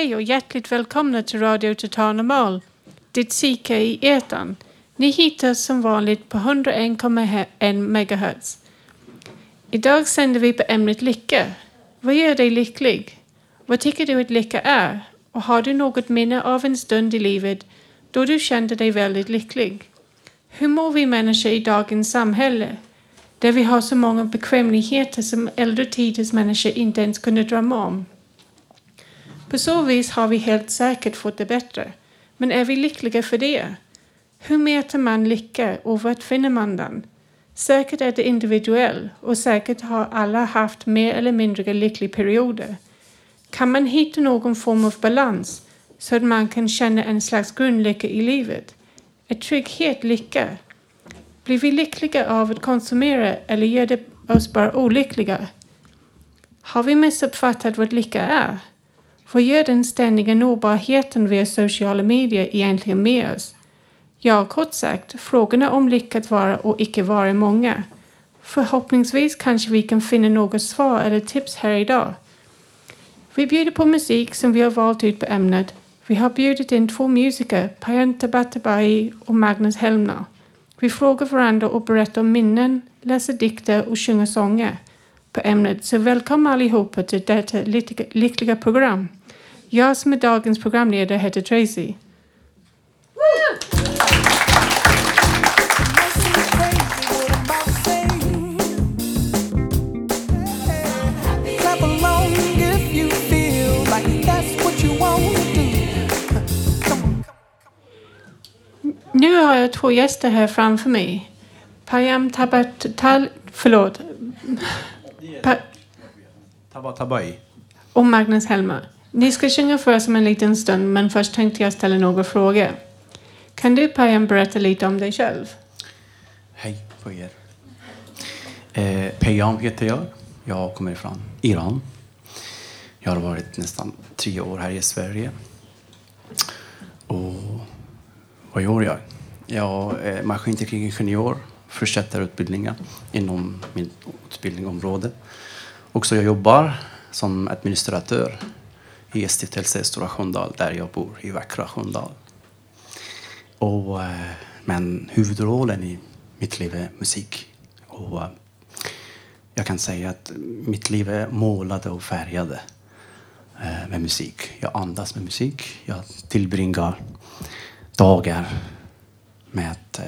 Hej och hjärtligt välkomna till Radio Total Normal, ditt psyke i etern. Ni hittar som vanligt på 101,1 MHz. Idag sänder vi på ämnet lycka. Vad gör dig lycklig? Vad tycker du att lycka är? Och har du något minne av en stund i livet då du kände dig väldigt lycklig? Hur mår vi människor i dagens samhälle? Där vi har så många bekvämligheter som äldre tiders människor inte ens kunde drömma om. På så vis har vi helt säkert fått det bättre. Men är vi lyckliga för det? Hur mäter man lycka och var finner man den? Säkert är det individuellt och säkert har alla haft mer eller mindre lyckliga perioder. Kan man hitta någon form av balans så att man kan känna en slags grundlycka i livet? Är trygghet lycka? Blir vi lyckliga av att konsumera eller gör det oss bara olyckliga? Har vi missuppfattat vad lycka är? Vad gör den ständiga nåbarheten via sociala medier egentligen med oss? Ja, kort sagt, frågorna om lyckat vara och icke vara är många. Förhoppningsvis kanske vi kan finna något svar eller tips här idag. Vi bjuder på musik som vi har valt ut på ämnet. Vi har bjudit in två musiker, Payan Batabai och Magnus Helmner. Vi frågar varandra och berättar om minnen, läser dikter och sjunger sånger på ämnet. Så välkomna allihopa till detta lyckliga program. Jag som är dagens programledare heter Tracy. Nu har jag två gäster här framför mig. Payam Tabat... Tal, förlåt. Pa, Tabatabai. och Magnus Helmer. Ni ska sjunga för oss om en liten stund men först tänkte jag ställa några frågor. Kan du Payam berätta lite om dig själv? Hej på er. Eh, Pajan heter jag. Jag kommer från Iran. Jag har varit nästan tre år här i Sverige. Och vad gör jag? Jag är maskinteknikingenjör, fortsätter utbildningen inom min utbildningsområde. Också jag jobbar som administratör i stiftelse Stora Sköndal där jag bor i vackra Sköndal. Och, eh, men huvudrollen i mitt liv är musik. Och, eh, jag kan säga att mitt liv är målade och färgade eh, med musik. Jag andas med musik. Jag tillbringar dagar med att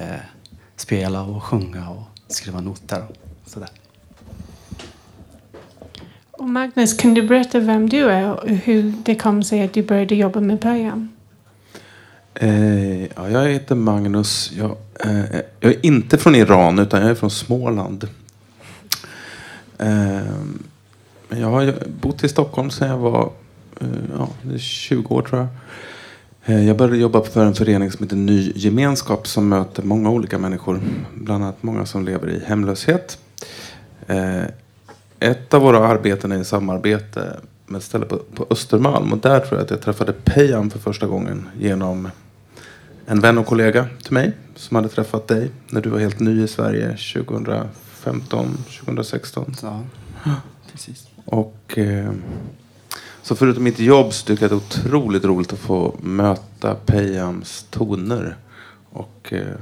spela och sjunga och skriva noter och sådär. Och Magnus, kan du berätta vem du är och hur det kom sig att du började jobba med början? Eh, ja, jag heter Magnus. Jag, eh, jag är inte från Iran utan jag är från Småland. Eh, jag har bott i Stockholm sedan jag var eh, ja, 20 år tror jag. Eh, jag började jobba för en förening som heter Ny gemenskap som möter många olika människor. Bland annat många som lever i hemlöshet. Eh, ett av våra arbeten är i samarbete med ett ställe på, på Östermalm. Och där tror jag att jag träffade Peyam för första gången genom en vän och kollega till mig som hade träffat dig när du var helt ny i Sverige 2015, 2016. Så, precis. Och eh, så förutom mitt jobb så tycker jag att det är otroligt roligt att få möta Peyams toner och eh,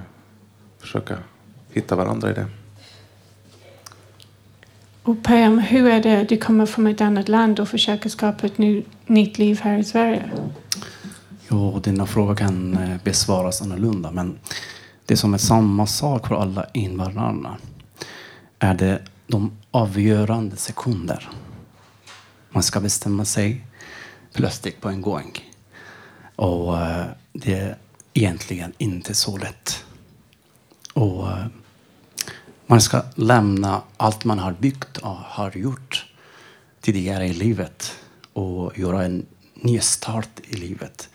försöka hitta varandra i det. Och Payam, hur är det du kommer från ett annat land och försöker skapa ett ny, nytt liv här i Sverige? Jo, denna fråga kan eh, besvaras annorlunda, men det som är samma sak för alla invandrarna är det de avgörande sekunder. Man ska bestämma sig plötsligt på en gång. Och eh, det är egentligen inte så lätt. Och eh, man ska lämna allt man har byggt och har gjort tidigare i livet och göra en ny start i livet.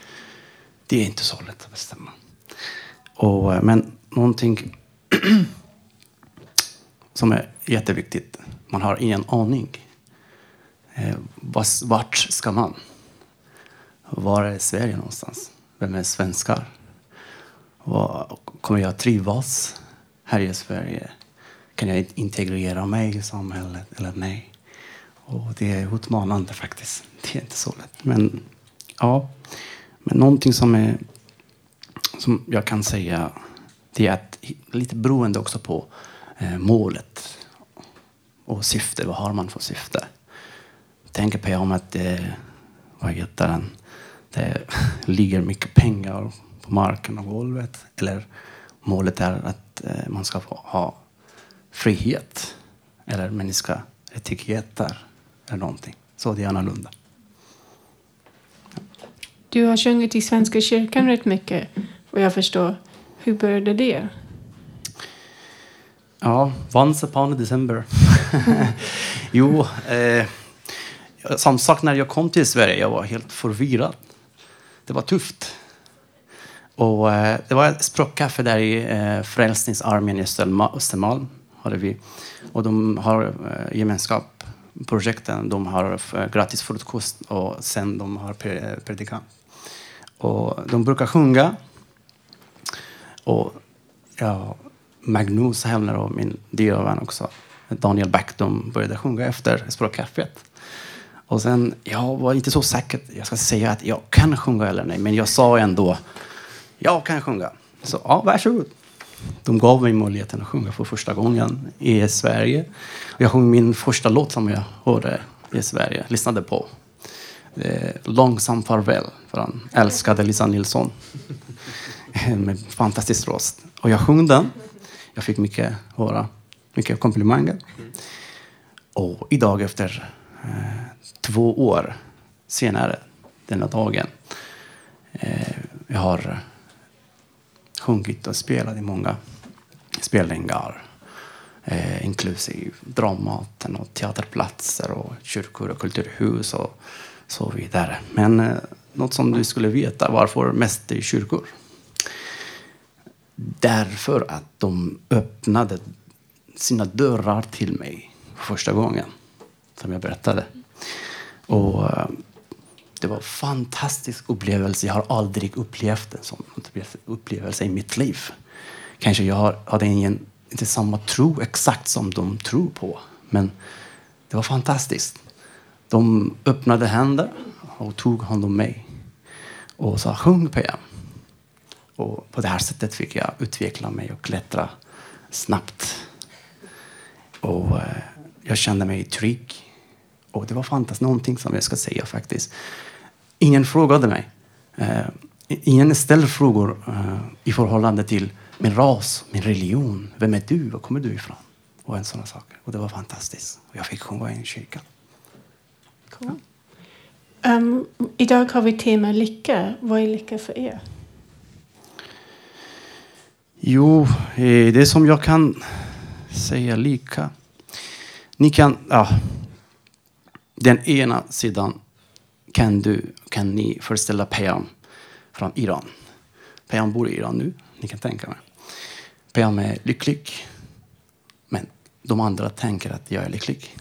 Det är inte så lätt att bestämma. Och, eh, men någonting som är jätteviktigt, man har ingen aning. Eh, vart ska man? Var är Sverige någonstans? Vem är svenskar? Kommer jag trivas här i Sverige? Kan jag integrera mig i samhället eller nej? Och det är utmanande faktiskt. Det är inte så lätt. Men ja, men någonting som, är, som jag kan säga det är att lite beroende också på eh, målet och syfte. Vad har man för syfte? Tänker på om att det, vad heter den? det ligger mycket pengar på marken och golvet. Eller målet är att eh, man ska få ha frihet eller mänskliga rättigheter eller någonting. Så det är annorlunda. Du har sjungit i Svenska kyrkan rätt mycket, vad jag förstår. Hur började det? Ja, once upon a December. jo, eh, som sagt när jag kom till Sverige jag var helt förvirrad. Det var tufft. Och, eh, det var ett språkkaffe där i eh, Frälsningsarmén i Österma- Östermalm. Hade vi. Och de har eh, gemenskap, projekten. De har eh, gratis frukost och sen de har eh, predikan. Och de brukar sjunga. Och ja, Magnus Hellner och min dyra vän också, Daniel Back, de började sjunga efter språkkaffet. Och sen, jag var inte så säker, jag ska säga att jag kan sjunga eller nej, men jag sa ändå, jag kan sjunga. Så, ja, varsågod. De gav mig möjligheten att sjunga för första gången i Sverige. Jag sjöng min första låt som jag hörde i Sverige, lyssnade på. Eh, Långsam farväl han älskade Lisa Nilsson. Med fantastisk röst. Och jag sjöng den. Jag fick mycket höra, mycket komplimanger. Och idag efter eh, två år senare, denna dagen, eh, jag har sjungit och spelat i många spelningar. Eh, inklusive Dramaten och teaterplatser och kyrkor och kulturhus och så vidare. Men eh, något som du skulle veta, varför mest i kyrkor? Därför att de öppnade sina dörrar till mig första gången, som jag berättade. Och eh, det var en fantastisk upplevelse. Jag har aldrig upplevt en sån upplevelse i mitt liv. Kanske jag hade ingen, inte samma tro exakt som de tror på. Men det var fantastiskt. De öppnade händer och tog hand om mig. Och sa sjung PM. Och på det här sättet fick jag utveckla mig och klättra snabbt. Och eh, jag kände mig trygg. Och det var fantastiskt. Någonting som jag ska säga faktiskt. Ingen frågade mig. Eh, ingen ställde frågor eh, i förhållande till min ras, min religion. Vem är du? Var kommer du ifrån? Och en sådana saker. Och det var fantastiskt. Jag fick sjunga i en kyrka. Cool. Um, idag har vi tema lycka. Vad är lycka för er? Jo, eh, det som jag kan säga lika. Ni kan, ja. Den ena sidan kan du, kan ni föreställa Peyam från Iran. Peyam bor i Iran nu, ni kan tänka mig. Peyam är lycklig. Men de andra tänker att jag är lycklig.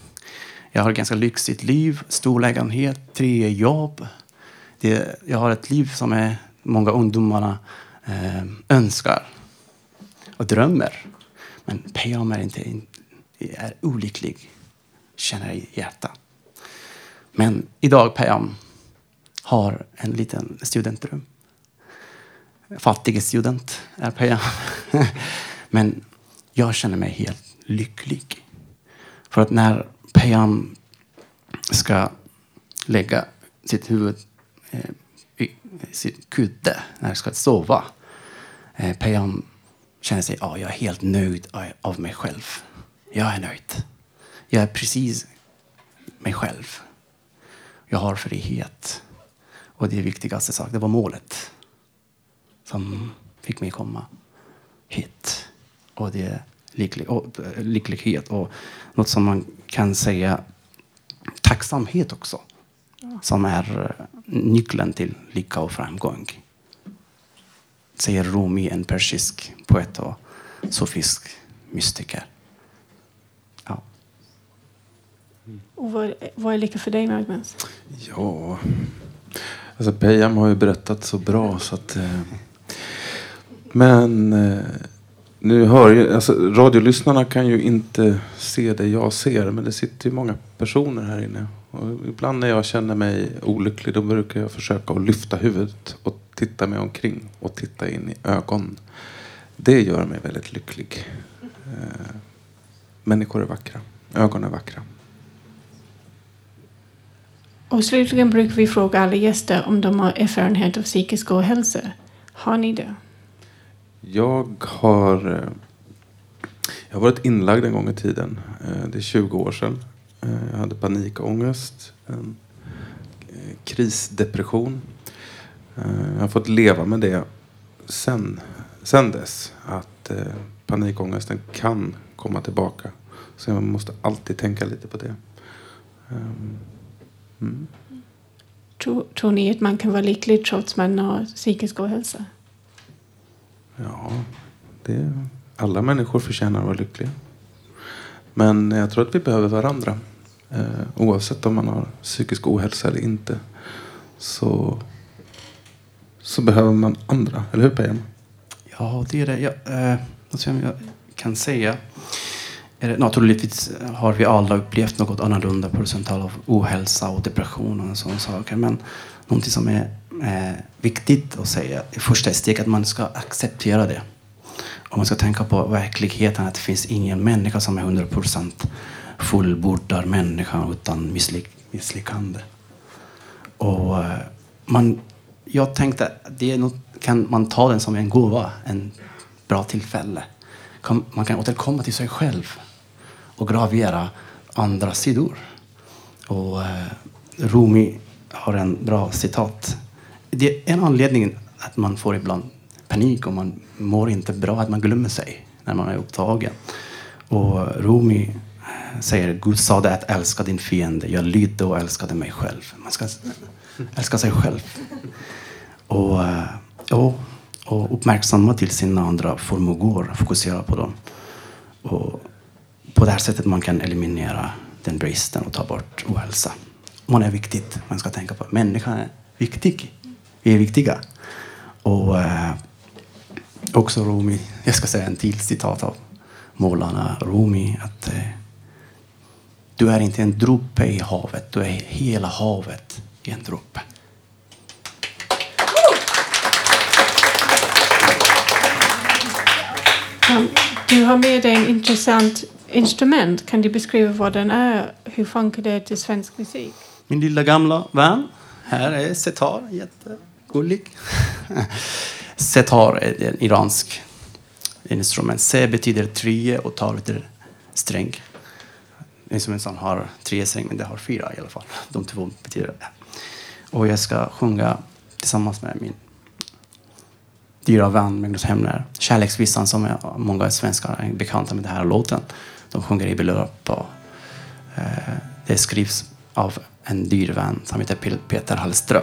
Jag har ett ganska lyxigt liv, stor lägenhet, tre jobb. Det, jag har ett liv som är många ungdomarna eh, önskar och drömmer. Men Peyam är, inte, är olycklig, känner i hjärtat. Men idag Peyam har en liten studentdröm. Fattig student är Peyam. Men jag känner mig helt lycklig. För att när Peyam ska lägga sitt huvud eh, i sitt kudde när han ska sova. Eh, Peyam känner sig, ja, jag är helt nöjd av mig själv. Jag är nöjd. Jag är precis mig själv. Jag har frihet. Och det är viktigaste sak, det var målet som fick mig komma hit. Och det är lycklig, och, eh, lycklighet och något som man kan säga tacksamhet också. Som är eh, nyckeln till lycka och framgång. Säger Rumi, en persisk poet och sofisk mystiker. Ja. Och vad, vad är lycka för dig, Magnus? Ja, alltså Peyam har ju berättat så bra så att... Eh, men eh, nu hör ju, alltså radiolyssnarna kan ju inte se det jag ser, men det sitter ju många personer här inne. Och ibland när jag känner mig olycklig då brukar jag försöka att lyfta huvudet och titta mig omkring och titta in i ögon. Det gör mig väldigt lycklig. Eh, människor är vackra, ögon är vackra. Och slutligen brukar vi fråga alla gäster om de har erfarenhet av psykisk ohälsa. Har ni det? Jag har, eh, jag har varit inlagd en gång i tiden. Eh, det är 20 år sedan. Eh, jag hade panikångest, en krisdepression. Jag har fått leva med det sen, sen dess. Att panikångesten kan komma tillbaka. Så jag måste alltid tänka lite på det. Ehm, Mm. Tror, tror ni att man kan vara lycklig trots man har psykisk ohälsa? Ja, det, alla människor förtjänar att vara lyckliga. Men jag tror att vi behöver varandra. Eh, oavsett om man har psykisk ohälsa eller inte. Så, så behöver man andra. Eller hur Pejam? Ja, det är det. Jag, eh, jag kan säga. Naturligtvis har vi alla upplevt något annorlunda procenttal av ohälsa och depression och sådana saker. Men någonting som är eh, viktigt att säga i första steget att man ska acceptera det. Och man ska tänka på verkligheten att det finns ingen människa som är 100% fullbordad människa utan misslyck, misslyckande. Och eh, man, jag tänkte att det är något, kan man ta den som en gåva, en bra tillfälle. Man kan återkomma till sig själv och gravera andra sidor. Och eh, Rumi har en bra citat. Det är en anledning att man får ibland panik och man mår inte bra, att man glömmer sig när man är upptagen. Och Rumi eh, säger Gud sade att älska din fiende, jag lydde och älskade mig själv. Man ska älska sig själv. Och, eh, och, och uppmärksamma till sina andra förmågor, fokusera på dem. Och på det här sättet man kan eliminera den bristen och ta bort ohälsa. Man är viktigt. Man ska tänka på att människan är viktig. Vi är viktiga. Och eh, också Rumi, jag ska säga en till citat av målarna Rumi. Att eh, du är inte en droppe i havet, du är hela havet i en droppe. Du har med dig en intressant instrument. Kan du beskriva vad den är? Hur funkar det till svensk musik? Min lilla gamla vän. Här är setar, jättegullig. setar är en iransk instrument. Se betyder tre och tar betyder sträng. Instrument som har tre strängar, men det har fyra i alla fall. De två betyder det. Och jag ska sjunga tillsammans med min dyra vän Magnus Hemner. Kärleksvisan som är, många svenskar är bekanta med den här låten. De sjunger i bröllop. och, Eh, det skrivs av en dyr vän som heter Peter Hallström.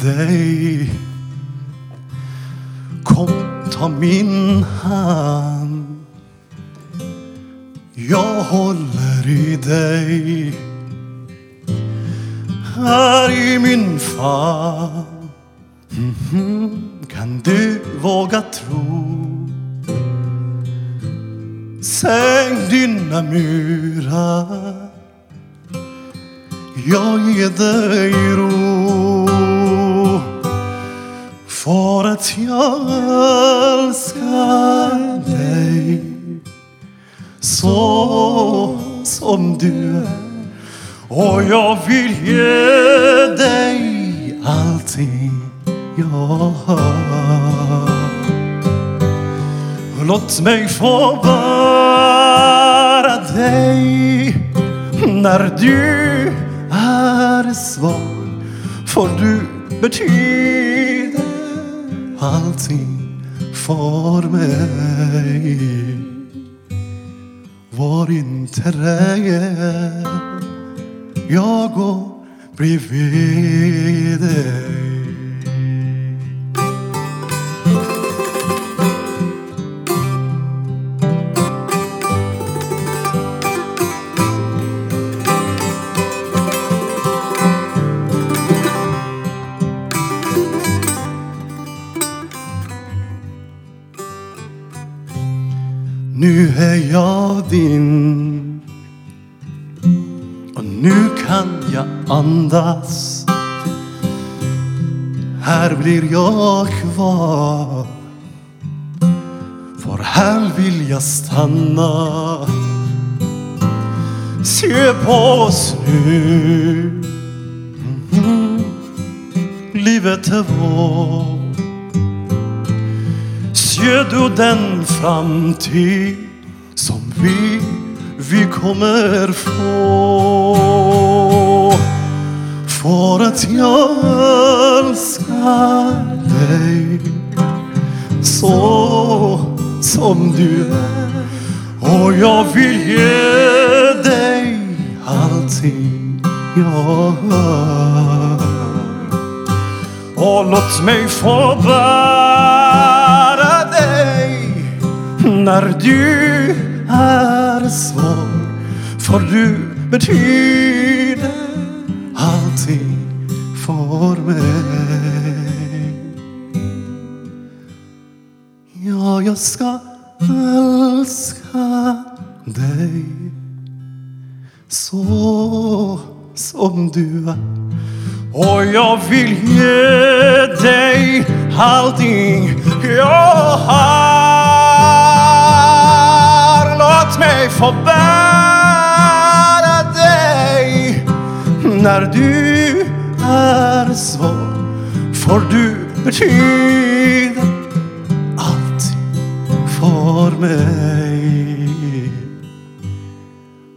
Bredvid Låt mig få vara dig när du är svag. För du betyder allting för mig. Var inte rädd, andas. Här blir jag kvar för här vill jag stanna. Se på oss nu. Mhm. Livet är vårt. Ser du den framtid som vi, vi kommer få? För att jag älskar dig så som du är. Och jag vill ge dig allting jag har. Och låt mig få bära dig när du är svag. För du betyder allting för mig. Ja, jag ska älska dig så som du är. Och jag vill ge dig allting jag har. Låt mig få bära när du är svag. får du betyda allting för mig.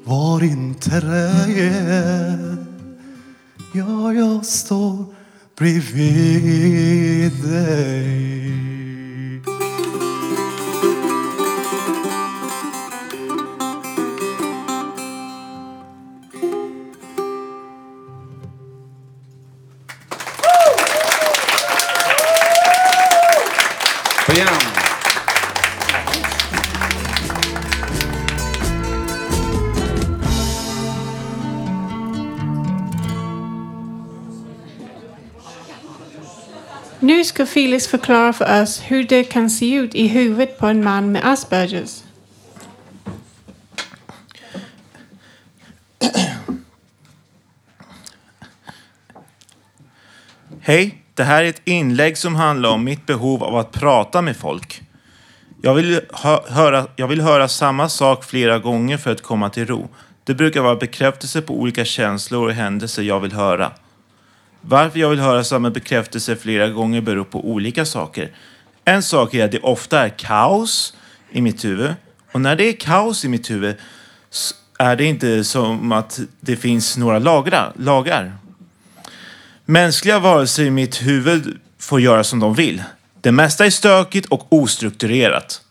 Var inte rädd. Ja, jag står bredvid dig. Ska Felix förklara för oss hur det kan se ut i huvudet på en man med Aspergers. Hej, det här är ett inlägg som handlar om mitt behov av att prata med folk. Jag vill, hö- höra, jag vill höra samma sak flera gånger för att komma till ro. Det brukar vara bekräftelse på olika känslor och händelser jag vill höra. Varför jag vill höra samma bekräftelse flera gånger beror på olika saker. En sak är att det ofta är kaos i mitt huvud. Och när det är kaos i mitt huvud är det inte som att det finns några lagra, lagar. Mänskliga varelser i mitt huvud får göra som de vill. Det mesta är stökigt och ostrukturerat.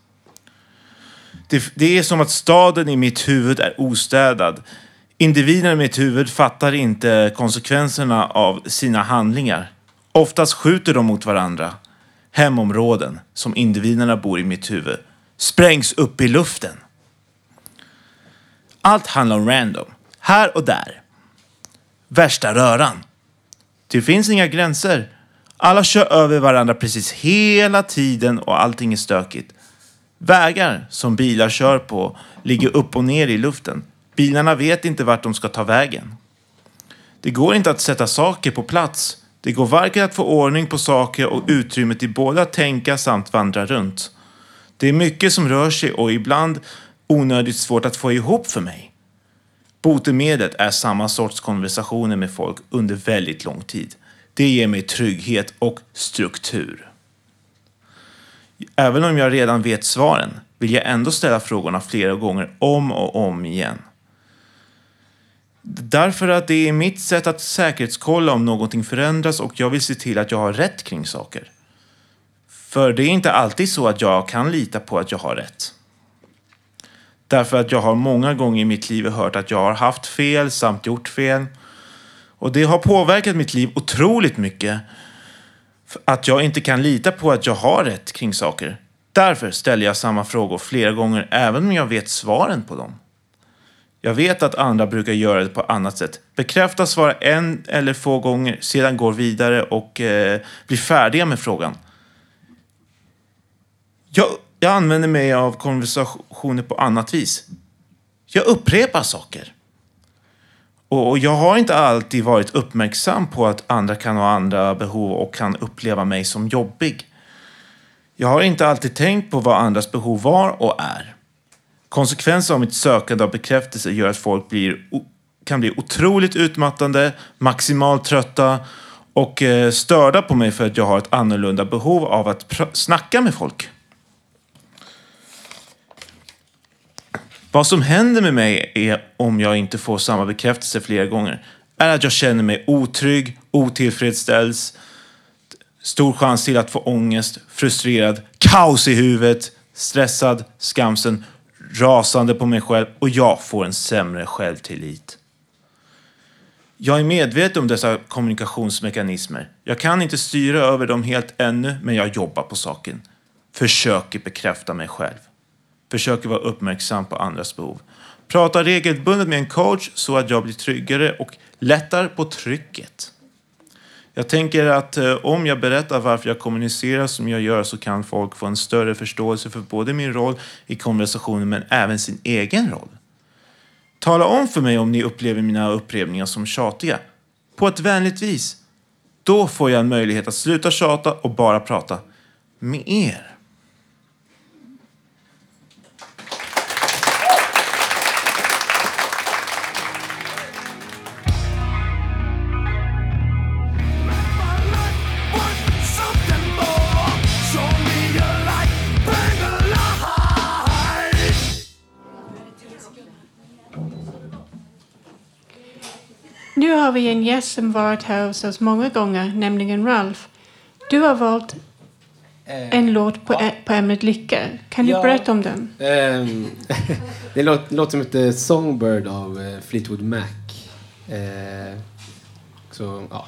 Det, det är som att staden i mitt huvud är ostädad. Individerna i mitt huvud fattar inte konsekvenserna av sina handlingar. Oftast skjuter de mot varandra. Hemområden, som individerna bor i mitt huvud, sprängs upp i luften. Allt handlar om random. Här och där. Värsta röran. Det finns inga gränser. Alla kör över varandra precis hela tiden och allting är stökigt. Vägar som bilar kör på ligger upp och ner i luften. Bilarna vet inte vart de ska ta vägen. Det går inte att sätta saker på plats. Det går varken att få ordning på saker och utrymme till både att tänka samt vandra runt. Det är mycket som rör sig och ibland onödigt svårt att få ihop för mig. Botemedlet är samma sorts konversationer med folk under väldigt lång tid. Det ger mig trygghet och struktur. Även om jag redan vet svaren vill jag ändå ställa frågorna flera gånger om och om igen. Därför att det är mitt sätt att säkerhetskolla om någonting förändras och jag vill se till att jag har rätt kring saker. För det är inte alltid så att jag kan lita på att jag har rätt. Därför att jag har många gånger i mitt liv hört att jag har haft fel samt gjort fel. Och det har påverkat mitt liv otroligt mycket. Att jag inte kan lita på att jag har rätt kring saker. Därför ställer jag samma frågor flera gånger även om jag vet svaren på dem. Jag vet att andra brukar göra det på annat sätt. Bekräfta svara en eller få gånger, sedan går vidare och eh, blir färdiga med frågan. Jag, jag använder mig av konversationer på annat vis. Jag upprepar saker. Och, och jag har inte alltid varit uppmärksam på att andra kan ha andra behov och kan uppleva mig som jobbig. Jag har inte alltid tänkt på vad andras behov var och är. Konsekvenser av mitt sökande av bekräftelse gör att folk blir, kan bli otroligt utmattande, maximalt trötta och eh, störda på mig för att jag har ett annorlunda behov av att snacka med folk. Vad som händer med mig är, om jag inte får samma bekräftelse flera gånger, är att jag känner mig otrygg, otillfredsställd, stor chans till att få ångest, frustrerad, kaos i huvudet, stressad, skamsen, rasande på mig själv och jag får en sämre självtillit. Jag är medveten om dessa kommunikationsmekanismer. Jag kan inte styra över dem helt ännu, men jag jobbar på saken. Försöker bekräfta mig själv. Försöker vara uppmärksam på andras behov. Pratar regelbundet med en coach så att jag blir tryggare och lättar på trycket. Jag tänker att eh, om jag berättar varför jag kommunicerar som jag gör så kan folk få en större förståelse för både min roll i konversationen men även sin egen roll. Tala om för mig om ni upplever mina upprepningar som tjatiga. På ett vänligt vis. Då får jag en möjlighet att sluta tjata och bara prata med er. Nu har vi en gäst som varit här hos oss många gånger, nämligen Ralph. Du har valt en låt på, ä- på ämnet lycka. Kan du Ja. berätta om den? Ehm, det är en låt, som heter Songbird av eh, Fleetwood Mac. Eh, så, ja.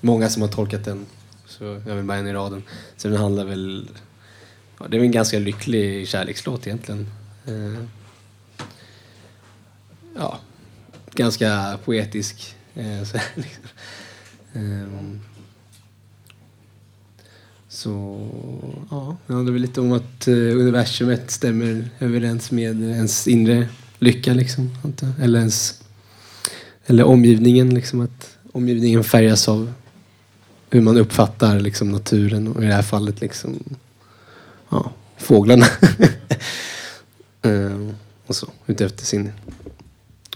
Många som har tolkat den. Så jag vill bara en i raden. Så den handlar väl... Ja, det är en ganska lycklig kärlekslåt egentligen. Eh, ja, ganska poetisk. Eh, så, liksom. Ehm, så ja, det handlar väl lite om att eh, universumet stämmer överens med ens inre lycka liksom. Eller ens... Eller omgivningen liksom. Att omgivningen färgas av hur man uppfattar liksom naturen och i det här fallet liksom ja, fåglarna. Ehm, och så, utefter sin,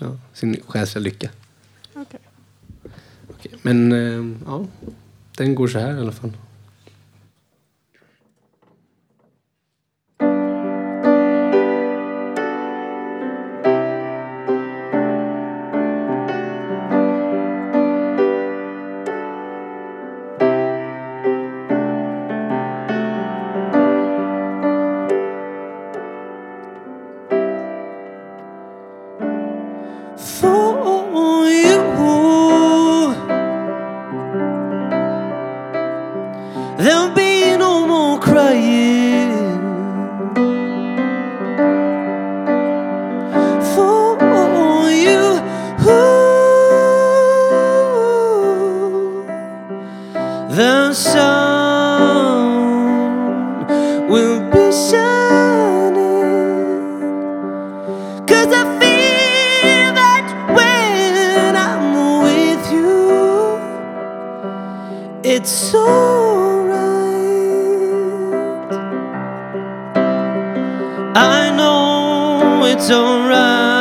ja, sin själsliga lycka. Okej. Okej, men ehm, ja, den går så här i alla fall. Alright. I know it's alright.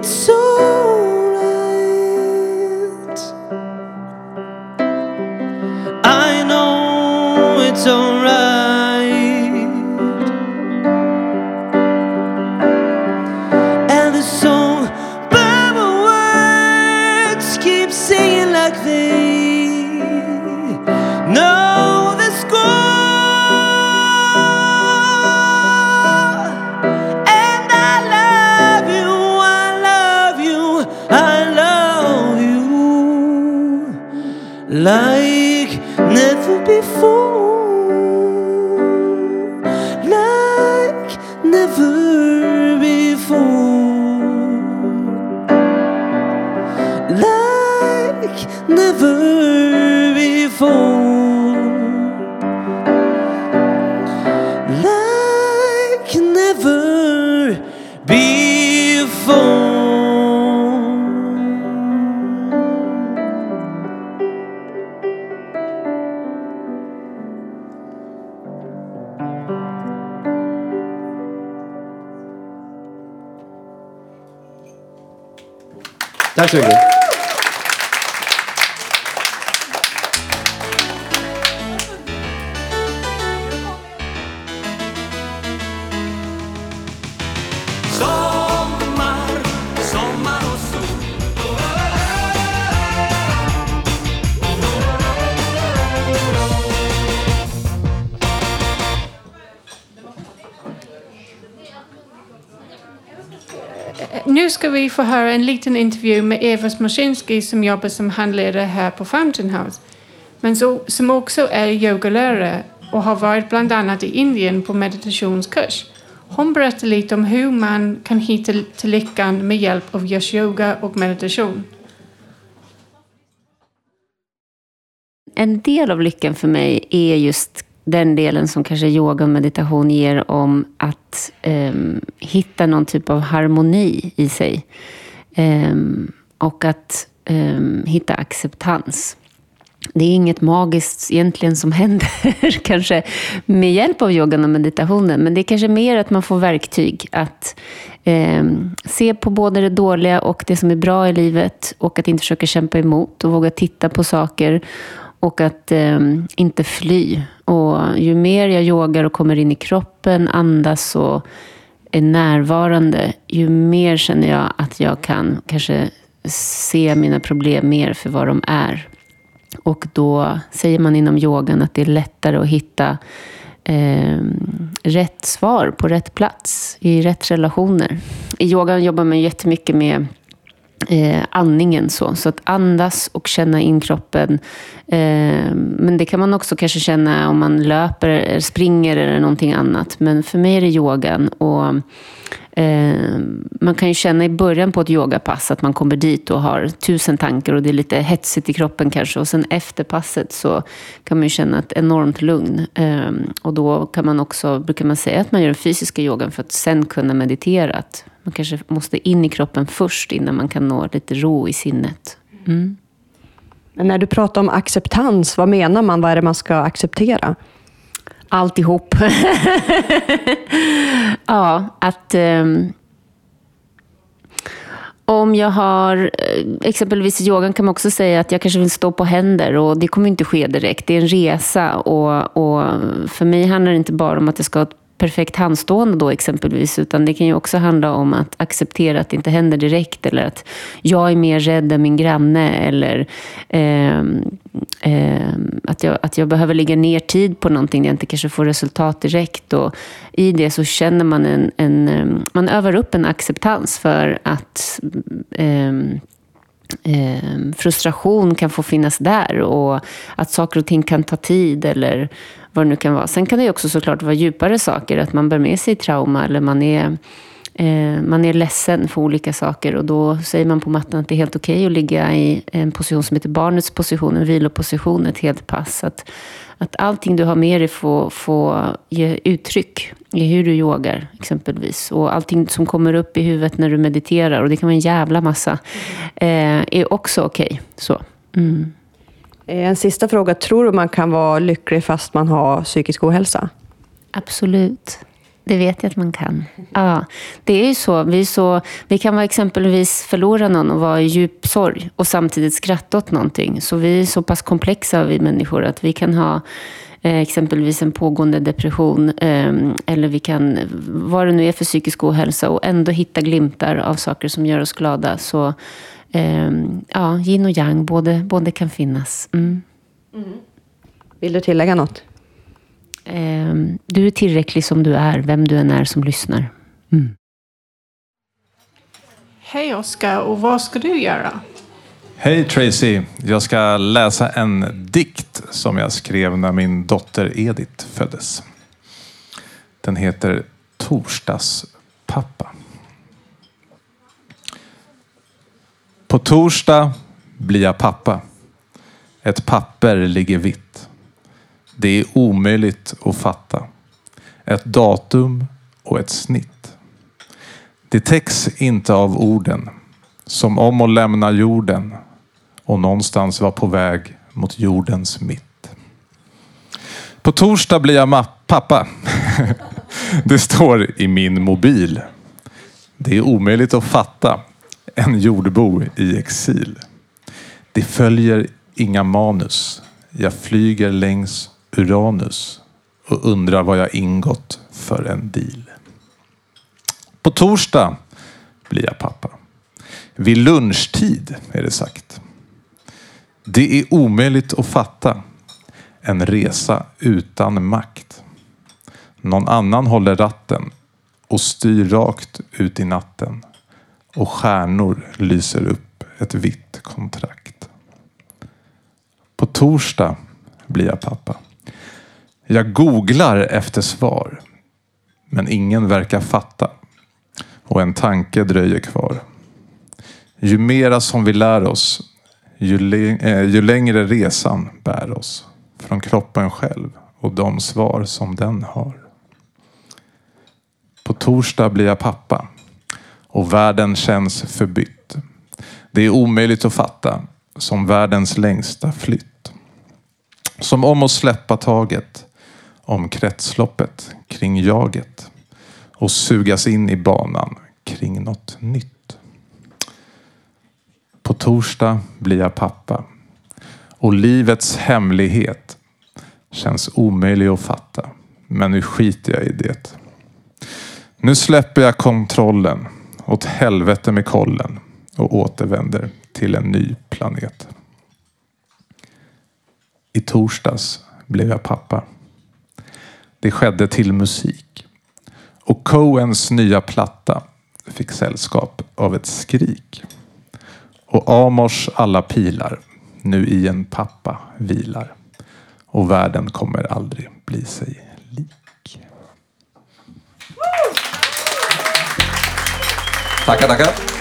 it's so Tack vi få höra en liten intervju med Eva Smoczynski som jobbar som handledare här på Fountain House. Men så, som också är yogalärare och har varit bland annat i Indien på meditationskurs. Hon berättar lite om hur man kan hitta till lyckan med hjälp av just yoga och meditation. En del av lyckan för mig är just den delen som kanske yoga och meditation ger om att ehm, hitta någon typ av harmoni i sig. Ehm, och att ehm, hitta acceptans. Det är inget magiskt egentligen som händer kanske med hjälp av yogan och meditationen. Men det är kanske mer att man får verktyg att eh, se på både det dåliga och det som är bra i livet och att inte försöka kämpa emot och våga titta på saker och att eh, inte fly. Och ju mer jag yogar och kommer in i kroppen, andas och är närvarande, ju mer känner jag att jag kan kanske se mina problem mer för vad de är. Och då säger man inom yogan att det är lättare att hitta eh, rätt svar på rätt plats i rätt relationer. I yogan jobbar man jättemycket med eh, andningen. Så. så att andas och känna in kroppen. Eh, men det kan man också kanske känna om man löper, eller springer eller någonting annat. Men för mig är det yogan. Och, eh, man kan ju känna i början på ett yogapass att man kommer dit och har tusen tankar och det är lite hetsigt i kroppen kanske. Och sen efter passet så kan man ju känna ett enormt lugn. Eh, och då kan man också, brukar man säga att man gör den fysiska yogan för att sen kunna meditera. Att man kanske måste in i kroppen först innan man kan nå lite ro i sinnet. Mm. Men när du pratar om acceptans, vad menar man? Vad är det man ska acceptera? Alltihop. ja, att... Um, om jag har, eh, exempelvis i yogan kan man också säga att jag kanske vill stå på händer och det kommer inte ske direkt. Det är en resa och, och för mig handlar det inte bara om att jag ska ha ett perfekt handstående då exempelvis, utan det kan ju också handla om att acceptera att det inte händer direkt eller att jag är mer rädd än min granne eller eh, eh, att, jag, att jag behöver lägga ner tid på någonting där jag inte kanske får resultat direkt. Och I det så känner man en, en ehm, man övar upp en acceptans för att eh, Ehm, frustration kan få finnas där och att saker och ting kan ta tid eller vad det nu kan vara. Sen kan det också såklart vara djupare saker, att man bär med sig trauma eller man är, eh, man är ledsen för olika saker och då säger man på mattan att det är helt okej okay att ligga i en position som heter barnets position, en viloposition, ett helt pass. Att, att allting du har med dig får, får ge uttryck i hur du yogar exempelvis. Och allting som kommer upp i huvudet när du mediterar, och det kan vara en jävla massa, eh, är också okej. Okay. Mm. Eh, en sista fråga. Tror du man kan vara lycklig fast man har psykisk ohälsa? Absolut. Det vet jag att man kan. Ja, det är ju så. Vi, så, vi kan vara exempelvis förlora någon och vara i djup sorg och samtidigt skratta åt någonting. Så vi är så pass komplexa vi människor att vi kan ha exempelvis en pågående depression eh, eller vi kan, vad det nu är för psykisk ohälsa och ändå hitta glimtar av saker som gör oss glada. Så eh, ja, yin och yang, både, både kan finnas. Mm. Mm. Vill du tillägga något? Eh, du är tillräcklig som du är, vem du än är som lyssnar. Mm. Hej Oskar, och vad ska du göra? Hej Tracy! Jag ska läsa en dikt som jag skrev när min dotter Edith föddes. Den heter Torsdagspappa. På torsdag blir jag pappa. Ett papper ligger vitt. Det är omöjligt att fatta. Ett datum och ett snitt. Det täcks inte av orden. Som om att lämna jorden och någonstans var på väg mot jordens mitt. På torsdag blir jag pappa. Det står i min mobil. Det är omöjligt att fatta en jordbo i exil. Det följer inga manus. Jag flyger längs Uranus och undrar vad jag ingått för en deal. På torsdag blir jag pappa. Vid lunchtid är det sagt. Det är omöjligt att fatta. En resa utan makt. Någon annan håller ratten och styr rakt ut i natten och stjärnor lyser upp ett vitt kontrakt. På torsdag blir jag pappa. Jag googlar efter svar. Men ingen verkar fatta. Och en tanke dröjer kvar. Ju mera som vi lär oss, ju, eh, ju längre resan bär oss. Från kroppen själv och de svar som den har. På torsdag blir jag pappa och världen känns förbytt. Det är omöjligt att fatta, som världens längsta flytt. Som om att släppa taget om kretsloppet kring jaget och sugas in i banan kring något nytt. På torsdag blir jag pappa. Och livets hemlighet känns omöjlig att fatta. Men nu skiter jag i det. Nu släpper jag kontrollen. Åt helvete med kollen. Och återvänder till en ny planet. I torsdags blev jag pappa. Det skedde till musik. Och Coens nya platta fick sällskap av ett skrik. Och Amors alla pilar nu i en pappa vilar. Och världen kommer aldrig bli sig lik. Tackar, tackar.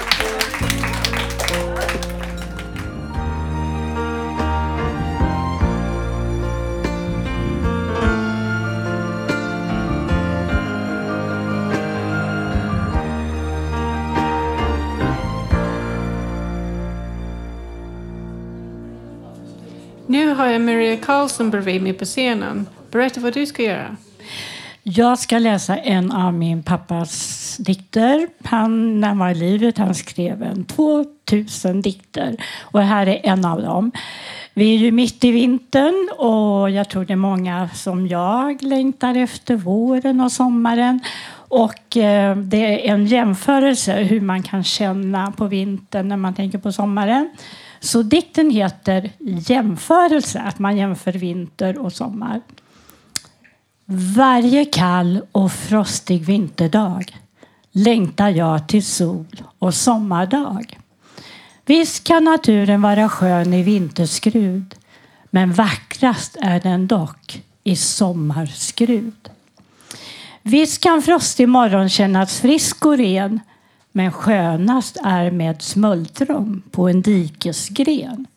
Nu har jag Maria Karlsson bredvid mig på scenen. Berätta vad du ska göra. Jag ska läsa en av min pappas dikter. Han, när han var i livet han skrev en 2000 dikter. Och här är en av dem. Vi är ju mitt i vintern och jag tror det är många som jag längtar efter våren och sommaren. Och eh, det är en jämförelse hur man kan känna på vintern när man tänker på sommaren. Så dikten heter Jämförelse, att man jämför vinter och sommar. Varje kall och frostig vinterdag längtar jag till sol och sommardag. Visst kan naturen vara skön i vinterskrud men vackrast är den dock i sommarskrud. Visst kan frostig morgon kännas frisk och ren men skönast är med smultron på en dikesgren.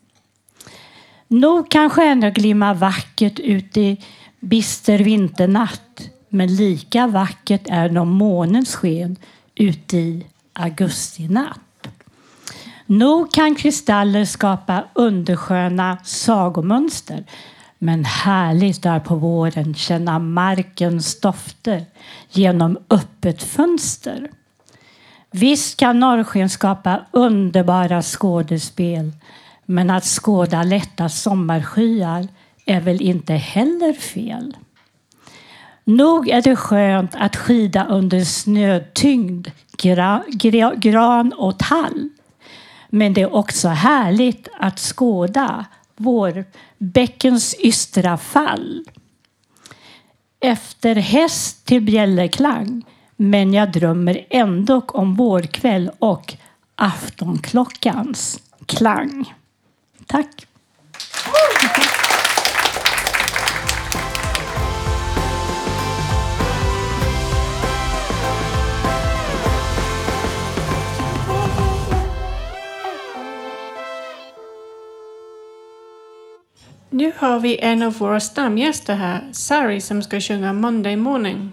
Nog kan stjärnor glimma vackert ut i bister vinternatt men lika vackert är nog månens sken ut i augustinatt. Nog kan kristaller skapa undersköna sagomönster men härligt är på våren känna markens dofter genom öppet fönster. Visst kan norrsken skapa underbara skådespel men att skåda lätta sommarskyar är väl inte heller fel. Nog är det skönt att skida under snötyngd gra, gra, gran och tall. Men det är också härligt att skåda vår bäckens ystra fall. Efter häst till bjällerklang men jag drömmer ändå om vårkväll och aftonklockans klang. Tack. Nu har vi en av våra stamgäster här, Sari, som ska sjunga Monday Morning.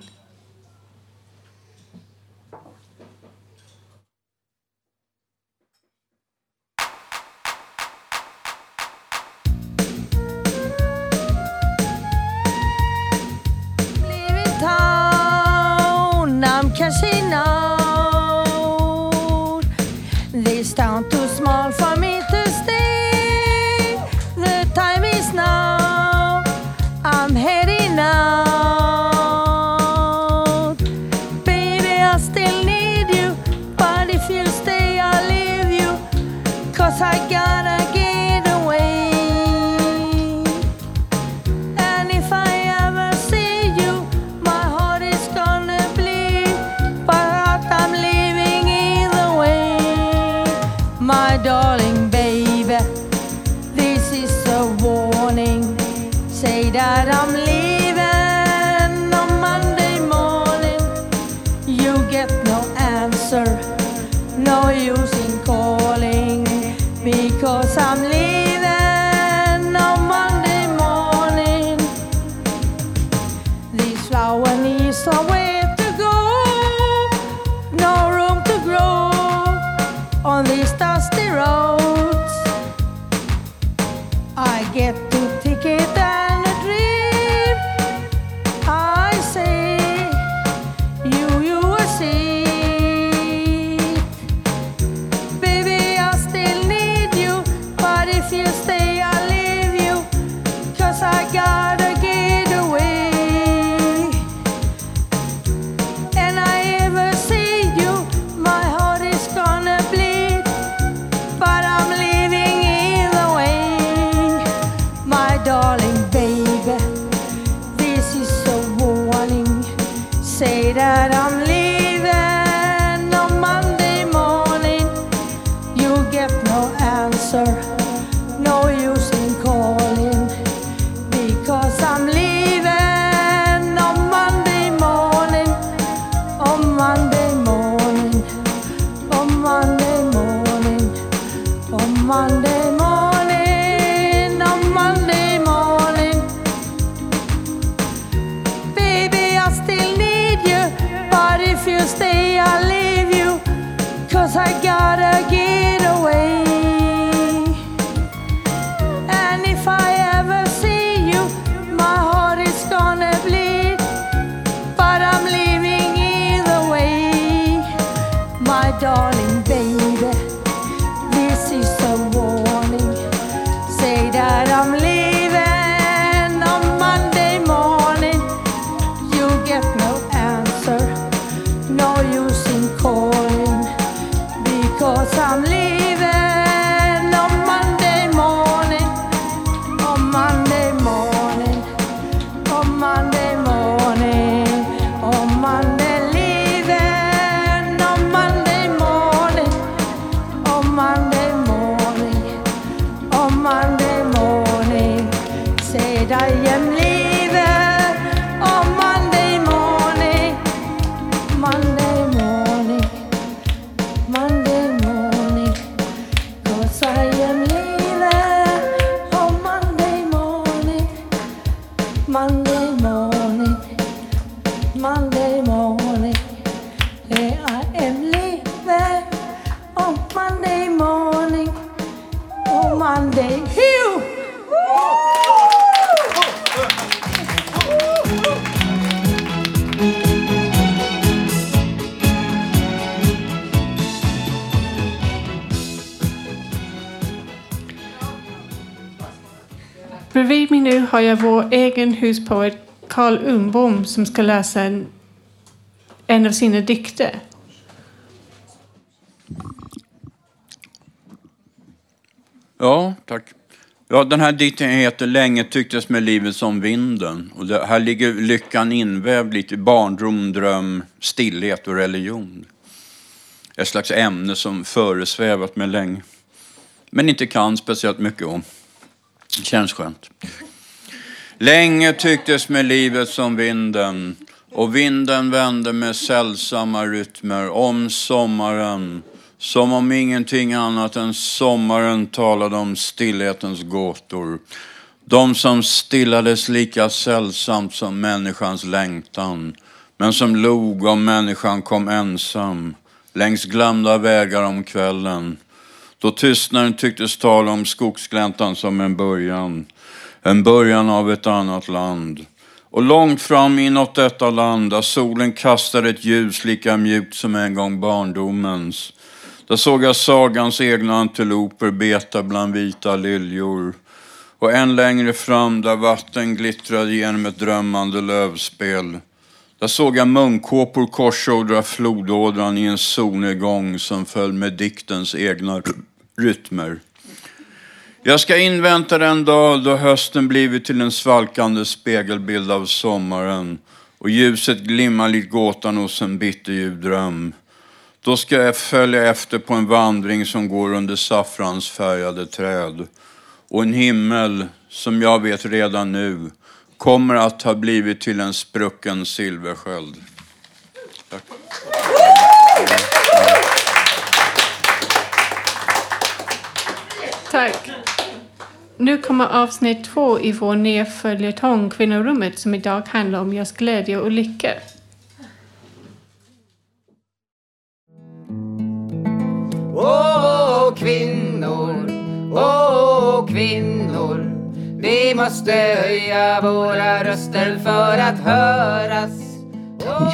Monday morning. Yeah, I am leaving on Monday morning. On Monday. Phew! Bredvid mig nu har jag vår egen huspoet Carl Umbom som ska läsa en, en av sina dikter. Ja, tack. Ja, den här dikten heter Länge tycktes med livet som vinden. Och det, här ligger lyckan invävd lite i barndom, dröm, stillhet och religion. Ett slags ämne som föresvävat mig länge. Men inte kan speciellt mycket om. Känns skönt. Länge tycktes med livet som vinden och vinden vände med sällsamma rytmer om sommaren som om ingenting annat än sommaren talade om stillhetens gåtor. De som stillades lika sällsamt som människans längtan men som log om människan kom ensam längs glömda vägar om kvällen då tystnaden tycktes tala om skogsgläntan som en början. En början av ett annat land. Och långt fram inåt detta land där solen kastade ett ljus lika mjukt som en gång barndomens. Där såg jag sagans egna antiloper beta bland vita liljor. Och än längre fram där vatten glittrade genom ett drömmande lövspel. Där såg jag munkåpor korsordra flodådran i en solnedgång som föll med diktens egna rytmer. Jag ska invänta den dag då hösten blivit till en svalkande spegelbild av sommaren och ljuset glimmar likt gåtan hos en bitterljuv dröm. Då ska jag följa efter på en vandring som går under saffransfärgade träd och en himmel som jag vet redan nu kommer att ha blivit till en sprucken silversköld. Tack. Tack. Nu kommer avsnitt två i vår nya följetong Kvinnorummet som idag handlar om just glädje och lycka. Åh kvinnor, åh kvinnor Vi måste höja våra röster för att höras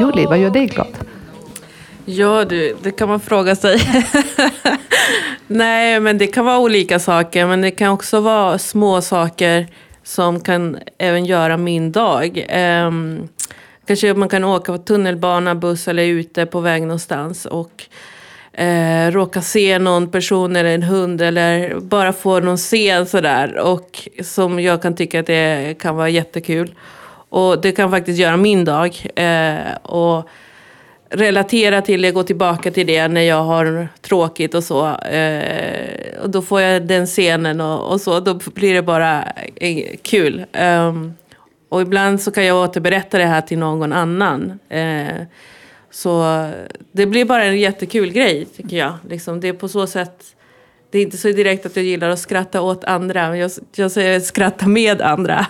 Julie, vad gör dig glad? Ja du, det kan man fråga sig. Nej, men det kan vara olika saker. Men det kan också vara små saker som kan även göra min dag. Um, kanske man kan åka på tunnelbana, buss eller ute på väg någonstans. Och uh, råka se någon person eller en hund eller bara få någon scen sådär. Och som jag kan tycka att det kan vara jättekul. Och det kan faktiskt göra min dag. Uh, och relatera till det, gå tillbaka till det när jag har tråkigt och så. Eh, och då får jag den scenen och, och så. Då blir det bara eh, kul. Um, och ibland så kan jag återberätta det här till någon annan. Eh, så det blir bara en jättekul grej tycker jag. Liksom, det är på så sätt det är inte så direkt att jag gillar att skratta åt andra. Men jag, jag säger skratta med andra.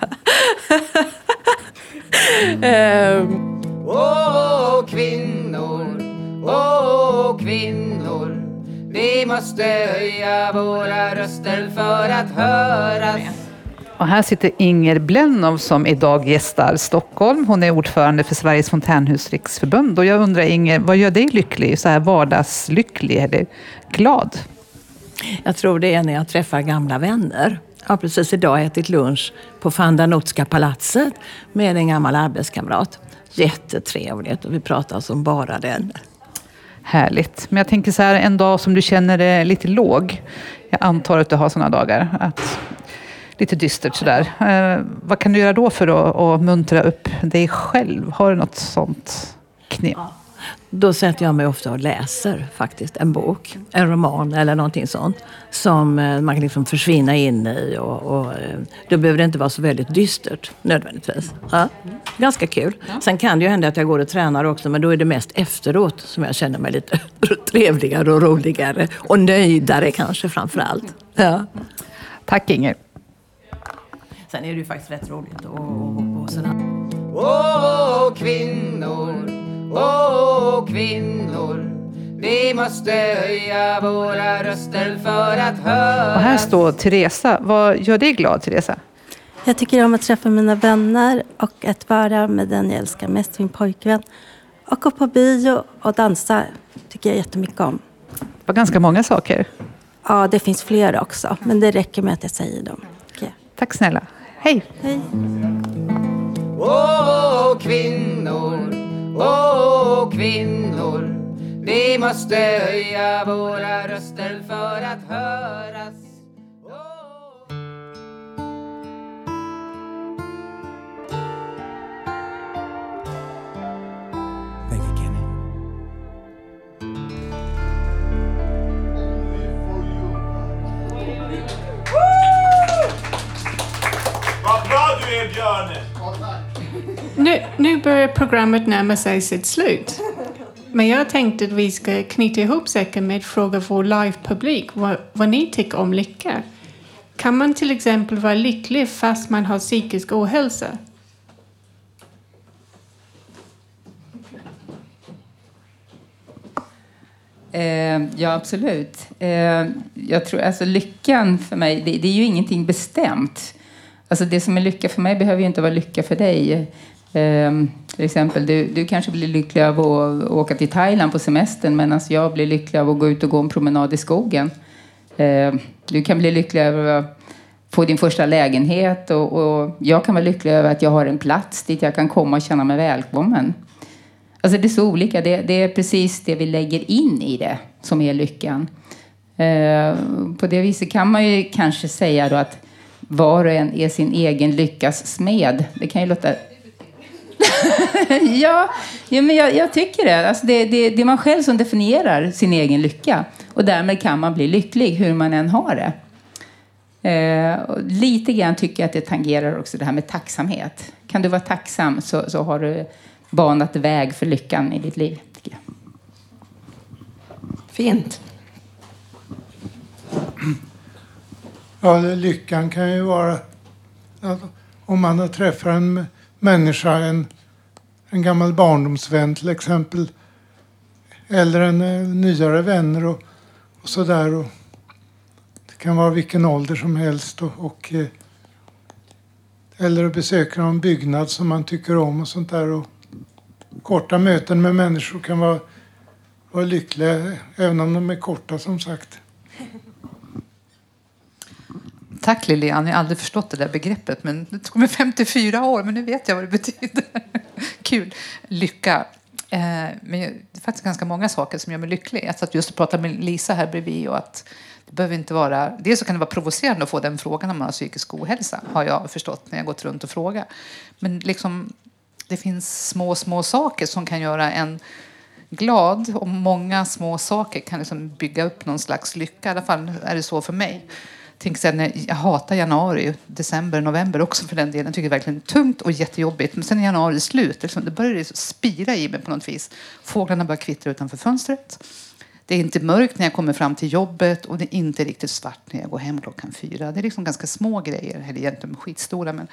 um, oh! Kvinnor Vi måste höja våra röster för att höras Och här sitter Inger Blennow som idag gästar Stockholm. Hon är ordförande för Sveriges Fontänhus Riksförbund. Och jag undrar Inger, vad gör dig lycklig? Så här vardagslycklig eller glad? Jag tror det är när jag träffar gamla vänner. Jag har precis idag ätit lunch på Fandanotska palatset med en gammal arbetskamrat. Jättetrevligt och vi pratar som bara den. Härligt. Men jag tänker så här, en dag som du känner dig lite låg. Jag antar att du har sådana dagar. Att, lite dystert sådär. Eh, vad kan du göra då för att, att muntra upp dig själv? Har du något sånt knep? Då sätter jag mig ofta och läser faktiskt en bok, en roman eller någonting sånt. Som eh, man kan liksom försvinna in i och, och eh, då behöver det inte vara så väldigt dystert nödvändigtvis. Ja, ganska kul. Sen kan det ju hända att jag går och tränar också men då är det mest efteråt som jag känner mig lite trevligare och roligare och nöjdare kanske framför allt. Ja. Tack Inger. Sen är det ju faktiskt rätt roligt att gå på sådana Åh kvinnor, åh kvinnor Vi måste höja våra röster för att höra Och här står Teresa. Vad gör dig glad Teresa? Jag tycker om att träffa mina vänner och att vara med den jag älskar mest, min pojkvän. Och gå på bio och dansa tycker jag jättemycket om. Det var ganska många saker. Ja, det finns fler också, men det räcker med att jag säger dem. Okej. Tack snälla. Hej! Hej! Åh kvinnor, åh kvinnor. Vi måste höja våra röster för att höras. Vad bra du är Björne! Nu, nu börjar programmet närma sig sitt slut. Men jag tänkte att vi ska knyta ihop säcken med att fråga vår live-publik vad, vad ni tycker om lycka. Kan man till exempel vara lycklig fast man har psykisk ohälsa? Eh, ja, absolut. Eh, jag tror, alltså, lyckan för mig, det, det är ju ingenting bestämt. Alltså, det som är lycka för mig behöver ju inte vara lycka för dig. Ehm, till exempel, du, du kanske blir lycklig av att åka till Thailand på semestern medan jag blir lycklig av att gå ut och gå en promenad i skogen. Ehm, du kan bli lycklig över att få din första lägenhet och, och jag kan vara lycklig över att jag har en plats dit jag kan komma och känna mig välkommen. Alltså det är så olika. Det, det är precis det vi lägger in i det som är lyckan. Ehm, på det viset kan man ju kanske säga då att var och en är sin egen lyckas smed. Det kan ju låta... ja, ja, men jag, jag tycker det. Alltså det, det. Det är man själv som definierar sin egen lycka. Och därmed kan man bli lycklig hur man än har det. Eh, och lite grann tycker jag att det tangerar också det här med tacksamhet. Kan du vara tacksam så, så har du banat väg för lyckan i ditt liv. Tycker jag. Fint. Ja, lyckan kan ju vara att om man har träffat en människa, en, en gammal barndomsvän till exempel, eller en eh, nyare vänner och, och sådär. Och det kan vara vilken ålder som helst. Och, och, eh, eller att besöka en byggnad som man tycker om och sånt där. Och korta möten med människor kan vara, vara lyckliga, även om de är korta som sagt. Tack Lilian, jag har aldrig förstått det där begreppet. Men det tog mig 54 år, men nu vet jag vad det betyder. Kul. Lycka. Eh, men det är faktiskt ganska många saker som gör mig lycklig. Jag satt just och pratade med Lisa här bredvid och att det behöver inte vara... Dels så kan det vara provocerande att få den frågan om man har psykisk ohälsa, har jag förstått när jag gått runt och frågat. Men liksom, det finns små, små saker som kan göra en glad och många små saker kan liksom bygga upp någon slags lycka. I alla fall är det så för mig. Tänk sen, när- jag hatar januari, december, november också för den delen. Jag tycker det är verkligen tungt och jättejobbigt. Men sen är januari slut. Liksom, det börjar liksom spira i mig på något vis. Fåglarna börjar kvittra utanför fönstret. Det är inte mörkt när jag kommer fram till jobbet och det är inte riktigt svart när jag går hem klockan fyra. Det är liksom ganska små grejer, eller egentligen skitstora. Men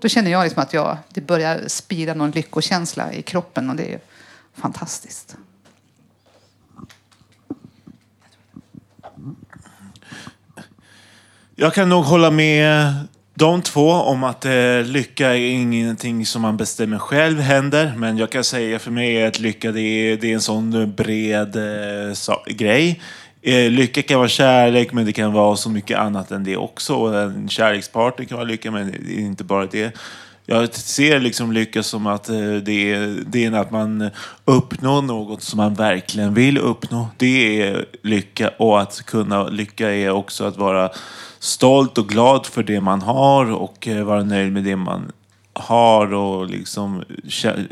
då känner jag liksom att jag, det börjar spira någon lyckokänsla i kroppen och det är fantastiskt. Jag kan nog hålla med de två om att eh, lycka är ingenting som man bestämmer själv händer. Men jag kan säga för mig att lycka det är, det är en sån bred eh, så, grej. Eh, lycka kan vara kärlek men det kan vara så mycket annat än det också. En kärlekspartner kan vara lycka men det är inte bara det. Jag ser liksom lycka som att eh, det är, det är att man uppnår något som man verkligen vill uppnå. Det är lycka. Och att kunna lycka är också att vara stolt och glad för det man har och eh, vara nöjd med det man har och liksom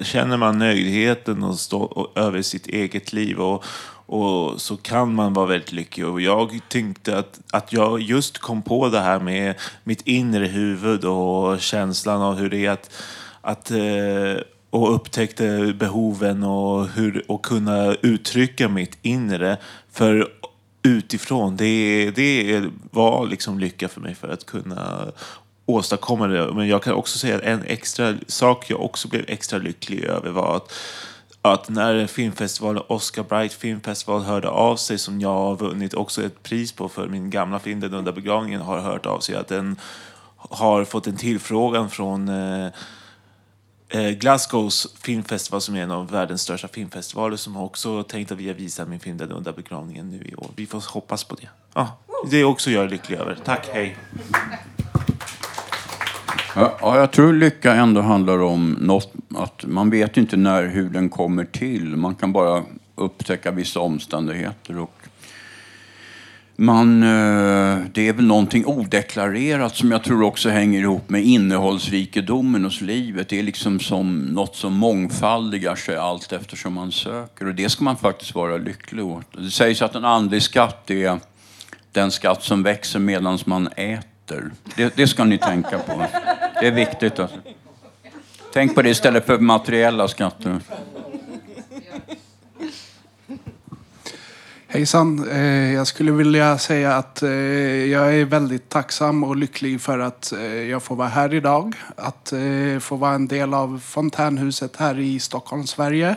känner man nöjdheten och stå, över sitt eget liv och, och så kan man vara väldigt lycklig. Och jag tänkte att, att jag just kom på det här med mitt inre huvud och känslan av hur det är att, att eh, och upptäckte behoven och, hur, och kunna uttrycka mitt inre. För utifrån, det, det var liksom lycka för mig för att kunna åstadkomma det. Men jag kan också säga att en extra sak jag också blev extra lycklig över var att att när filmfestivalen, Oscar Bright filmfestival hörde av sig som jag har vunnit också ett pris på för min gamla film Den under begravningen har hört av sig att den har fått en tillfrågan från eh, eh Glasgows filmfestival som är en av världens största filmfestivaler som också tänkt att vi visa min film Den under begravningen nu i år. Vi får hoppas på det. Ja, det är också jag lycklig över. Tack, hej! Ja, jag tror lycka ändå handlar om något, att man vet inte när, hur den kommer till. Man kan bara upptäcka vissa omständigheter. Och man, eh, det är väl någonting odeklarerat som jag tror också hänger ihop med innehållsrikedomen hos livet. Det är liksom som något som mångfaldigar sig allt eftersom man söker. Och det ska man faktiskt vara lycklig åt. Det sägs att en andlig skatt är den skatt som växer medan man äter. Det, det ska ni tänka på. Det är viktigt. Alltså. Tänk på det istället för materiella skatter. Hejsan. Eh, jag skulle vilja säga att eh, jag är väldigt tacksam och lycklig för att eh, jag får vara här idag. Att få vara en del av Fontänhuset här i Stockholm, Sverige.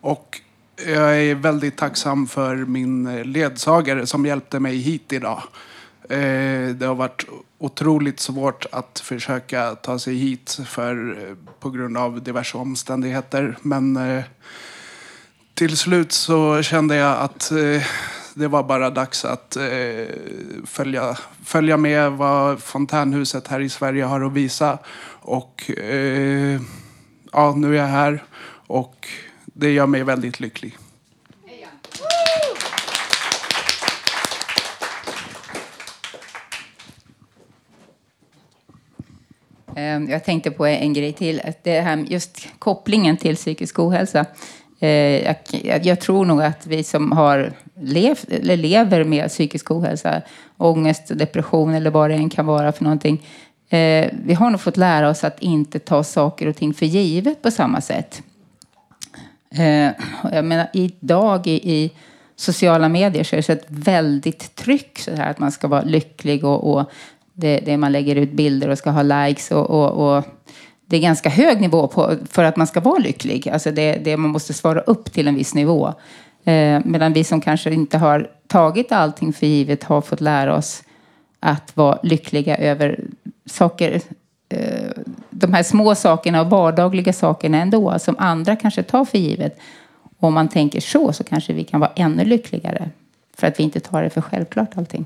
Och jag är väldigt tacksam för min ledsagare som hjälpte mig hit idag. Eh, det har varit otroligt svårt att försöka ta sig hit för, eh, på grund av diverse omständigheter. Men eh, till slut så kände jag att det var bara dags att följa, följa med vad Fontänhuset här i Sverige har att visa. Och ja, nu är jag här och det gör mig väldigt lycklig. Ehm, jag tänkte på en grej till. Att det här, just kopplingen till psykisk ohälsa. Eh, jag, tror nog att vi som har levt, eller lever med psykisk ohälsa, ångest, depression eller vad det än kan vara för någonting. Eh, vi har nog fått lära oss att inte ta saker och ting för givet på samma sätt. Eh, jag menar, idag i, i sociala medier så är det så ett väldigt tryck så här att man ska vara lycklig och, och det, det man lägger ut bilder och ska ha likes och, och, och det är ganska hög nivå på, för att man ska vara lycklig. Alltså det, det, man måste svara upp till en viss nivå. Eh, medan vi som kanske inte har tagit allting för givet har fått lära oss att vara lyckliga över saker, eh, de här små sakerna och vardagliga sakerna ändå, som andra kanske tar för givet. Om man tänker så, så kanske vi kan vara ännu lyckligare. För att vi inte tar det för självklart allting.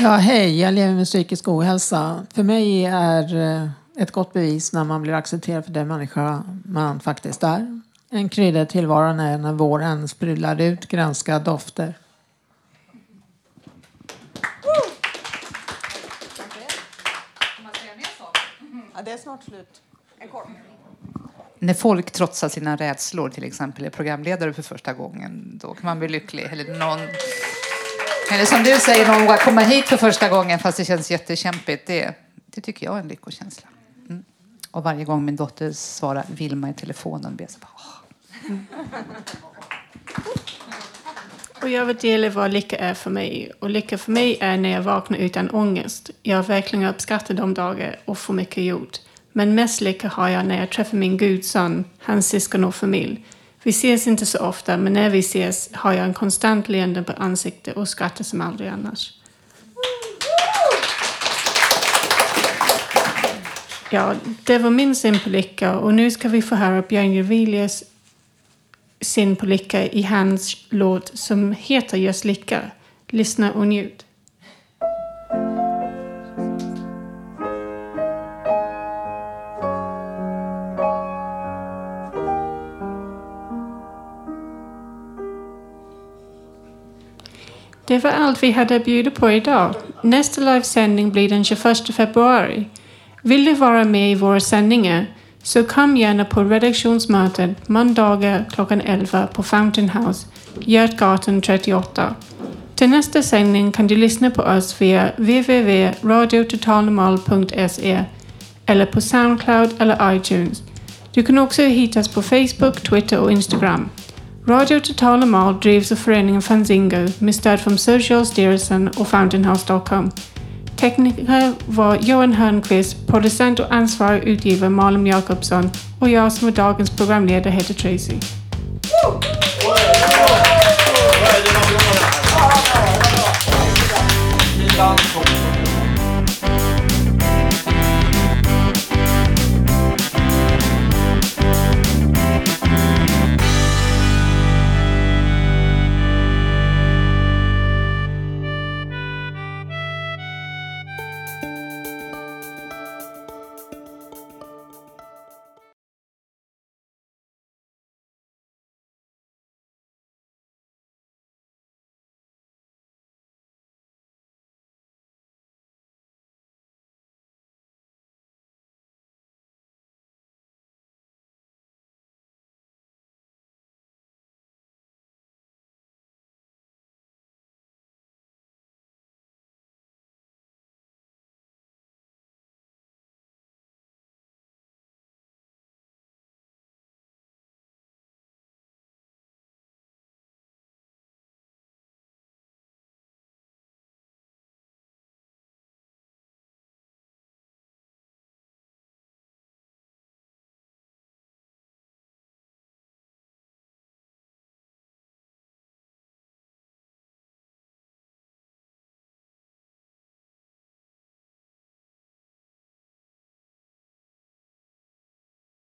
Ja, hej. Jag lever med psykisk ohälsa. För mig är eh, ett gott bevis när man blir accepterad för den människa man faktiskt är. En krydda i tillvaron är när våren sprudlar ut grönska dofter. Ja, det är snart slut. En kort. När folk trotsar sina rädslor, till exempel är programledare för första gången, då kan man bli lycklig. Eller, någon, eller som du säger, någon vågar komma hit för första gången fast det känns jättekämpigt. Det, det tycker jag är en lyckokänsla. Mm. Och varje gång min dotter svarar Vilma i telefonen blir jag så bara. Ah. Mm. Och jag vill dela vad lycka är för mig. Och lycka för mig är när jag vaknar utan ångest. Jag verkligen uppskattar de dagar och får mycket gjort. Men mest lycka har jag när jag träffar min gudson, hans syskon och familj. Vi ses inte så ofta, men när vi ses har jag en konstant leende på ansiktet och skrattar som aldrig annars. Ja, det var min syn på lycka och nu ska vi få höra Björn Juvelius syn på lycka i hans låt som heter just Lycka. Lyssna och njut. Det var allt vi hade att bjuda på idag. Nästa livesändning blir den 21 februari. Vill du vara med i våra sändningar så kom gärna på redaktionsmötet måndagar klockan 11 på Fountain House, Götgatan 38. Till nästa sändning kan du lyssna på oss via www.radiototalnormal.se eller på Soundcloud eller iTunes. Du kan också hittas på Facebook, Twitter och Instagram. Radio Total Amal drivs av föreningen Fanzingo med stöd från Socialstyrelsen och Fountain House Stockholm. Tekniker var Johan Hörnqvist, producent och ansvarig utgivare Malin Jakobsson och jag som är dagens programledare heter Tracy. Woo!